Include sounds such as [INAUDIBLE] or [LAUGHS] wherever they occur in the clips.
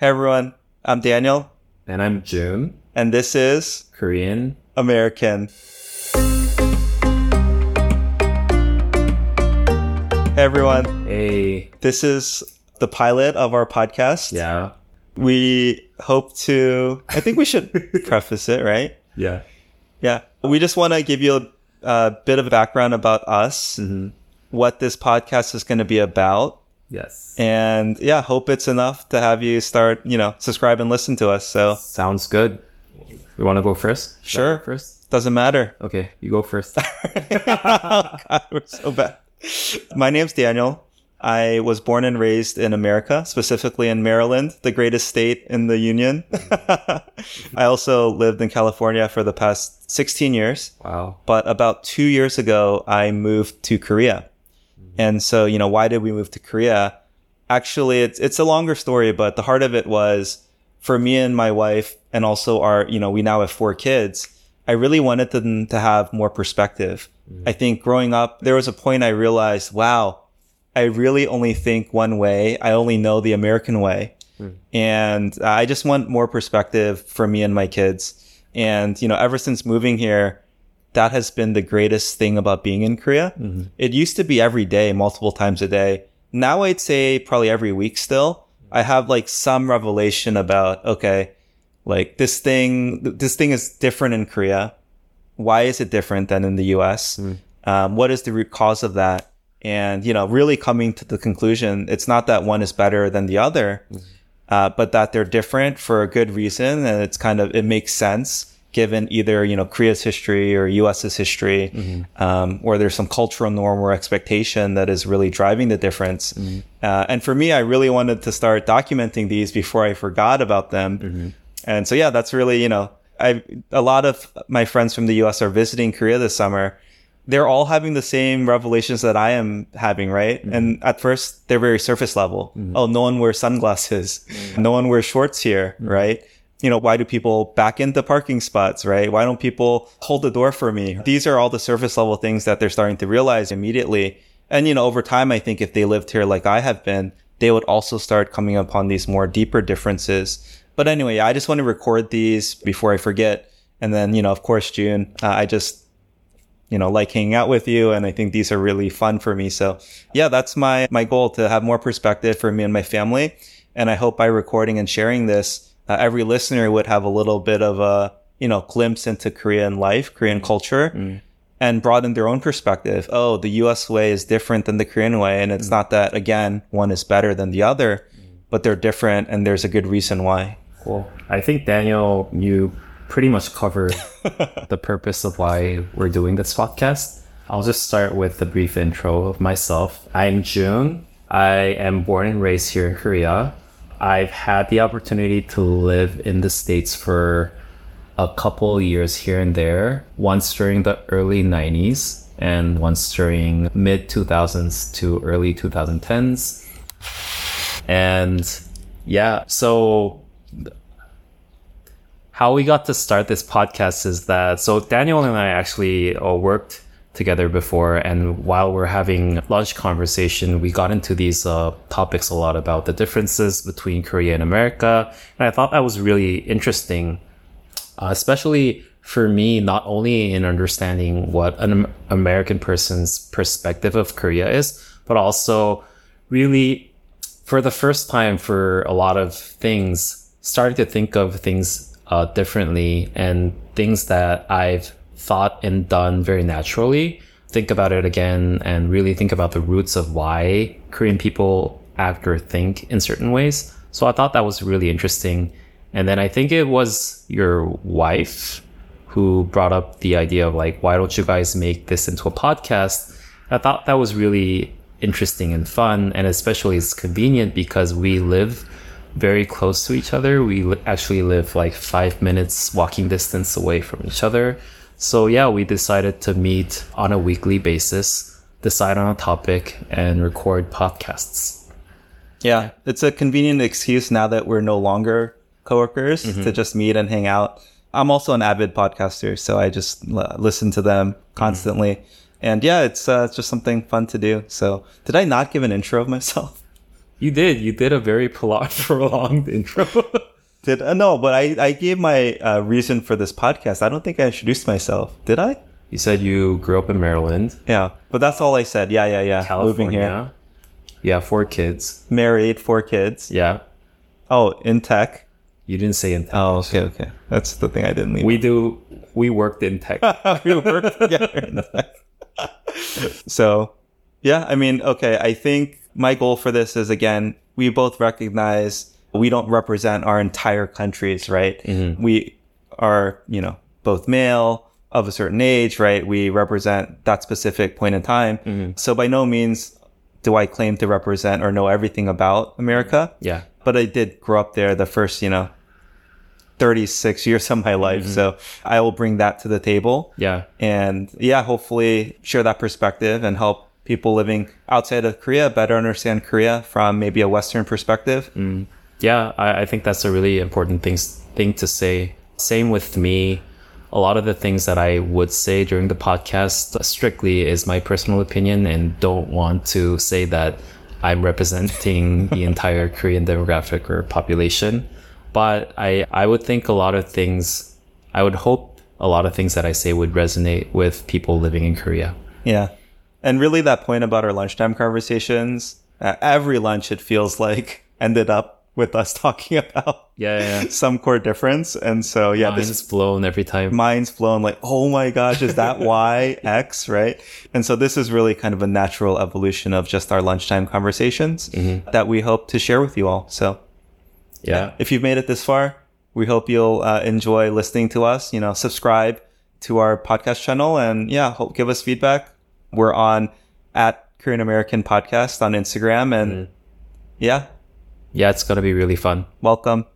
Hey everyone, I'm Daniel, And I'm Jun, and this is Korean. American. Hey everyone, Hey, this is the pilot of our podcast. yeah, We hope to, I think we should [LAUGHS] preface it, right? yeah, Yeah. We just want to give you a, a bit of a background about us, mm-hmm. what this podcast is going to be about. Yes. And yeah, hope it's enough to have you start, you know, subscribe and listen to us. So Sounds good. We want to go first? Should Sure. go First? doesn't matter. Okay, you go first. [LAUGHS] Oh, God, we're so bad. My name's Daniel. I was born and raised in America, specifically in Maryland, the greatest state in the union. [LAUGHS] I also lived in California for the past 16 years. wow. But about two years ago, I moved to Korea. Mm-hmm. And so, you know, why did we move to Korea? Actually, it's, it's a longer story, but the heart of it was for me and my wife, and also our, you know, we now have four kids. I really wanted them to have more perspective. Mm-hmm. I think growing up, there was a point I realized, wow, I really only think one way. I only know the American way. Mm. And I just want more perspective for me and my kids. And, you know, ever since moving here, that has been the greatest thing about being in Korea. It used to be every day, multiple times a day. Now I'd say probably every week still. I have like some revelation about, okay, like this thing, this thing is different in Korea. Why is it different than in the US? Um, what is the root cause of that? And, you know, really coming to the conclusion, it's not that one is better than the other, uh, but that they're different for a good reason. And it's kind of, it makes sense given either, you know, Korea's history or US's history, mm-hmm. um, or there's some cultural norm or expectation that is really driving the difference. Mm-hmm. Uh, and for me, I really wanted to start documenting these before I forgot about them. Mm-hmm. And so, yeah, that's really, you know, I, a lot of my friends from the US are visiting Korea this summer. They're all having the same revelations that I am having, right? And at first, they're very surface level. Oh, no one wears sunglasses. No one wears shorts here, right? You know, why do people back into parking spots, right? Why don't people hold the door for me? These are all the surface level things that they're starting to realize immediately. And, you know, over time, I think if they lived here like I have been, they would also start coming upon these more deeper differences. But anyway, I just want to record these before I forget. And then, you know, of course, Jun, uh, I just, you know, like hanging out with you. And I think these are really fun for me. So yeah, that's my, my goal to have more perspective for me and my family. And I hope by recording and sharing this, uh, every listener would have a little bit of a, you know, glimpse into Korean life, Korean mm. culture mm. and broaden their own perspective. Oh, the US way is different than the Korean way. And it's mm. not that, again, one is better than the other, but they're different and there's a good reason why. Cool. I think, Daniel, you pretty much covered [LAUGHS] the purpose of why we're doing this podcast. I'll just start with a brief intro of myself. I'm Jun. I am born and raised here in Korea. I've had the opportunity to live in the States for a couple years here and there, once during the early 90s and once during mid 2000s to early 2010s. And yeah, so how we got to start this podcast is that so Daniel and I actually uh, worked together before, and while we're having lunch conversation, we got into these uh, topics a lot about the differences between Korea and America, and I thought that was really interesting, uh, especially for me, not only in understanding what an American person's perspective of Korea is, but also really for the first time for a lot of things, starting to think of things uh, differently and things that I've thought and done very naturally. Think about it again and really think about the roots of why Korean people act or think in certain ways. So I thought that was really interesting. And then I think it was your wife who brought up the idea of like, why don't you guys make this into a podcast? I thought that was really interesting and fun. And especially it's convenient because we live very close to each other. We actually live like five minutes walking distance away from each other. So yeah, we decided to meet on a weekly basis, decide on a topic and record podcasts. Yeah, it's a convenient excuse now that we're no longer coworkers to just meet and hang out. I'm also an avid podcaster, so I just l- listen to them constantly. And yeah, it's uh, it's just something fun to do. So, did I not give an intro of myself? You did. You did a very [LAUGHS] prolonged intro. [LAUGHS] Did uh, no, but I I gave my uh, reason for this podcast. I don't think I introduced myself. Did I? you said you grew up in Maryland, Yeah, but that's all I said. Yeah, yeah, yeah. California. Moving here, Yeah, four kids. married, four kids. Yeah. Oh, in tech. You didn't say in tech. Oh, okay, okay. That's the thing I didn't leave. We do. We worked in tech. [LAUGHS] we work together in tech. [LAUGHS] so, yeah, I mean, okay. I think my goal for this is again, we both recognize we don't represent our entire countries, right? Mm-hmm. We are, you know, both male of a certain age, right? We represent that specific point in time. Mm-hmm. So by no means do I claim to represent or know everything about America, yeah. but I did grow up there the first, you know, 36 years of my life. Mm-hmm. So I will bring that to the table Yeah. and yeah, hopefully share that perspective and help people living outside of Korea better understand Korea from maybe a Western perspective. Yeah, I, I think that's a really important thing thing to say. Same with me. A lot of the things that I would say during the podcast strictly is my personal opinion and don't want to say that I'm representing [LAUGHS] the entire Korean demographic or population. But I, I would think a lot of things, I would hope a lot of things that I say would resonate with people living in Korea. Yeah. And really that point about our lunchtime conversations, uh, every lunch it feels like ended up with us [LAUGHS] talking about Yeah, yeah. some core difference. And so yeah, Mine this is blown every time. mind's blown like, oh my gosh, is that why [LAUGHS] X, right? And so this is really kind of a natural evolution of just our lunchtime conversations that we hope to share with you all. So yeah. if you've made it this far, we hope you'll uh, enjoy listening to us, you know, subscribe to our podcast channel and yeah, hope, give us feedback. We're on at Korean American podcast on Instagram and yeah, Yeah, it's going to be really fun. welcome.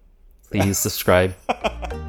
Please subscribe. [LAUGHS]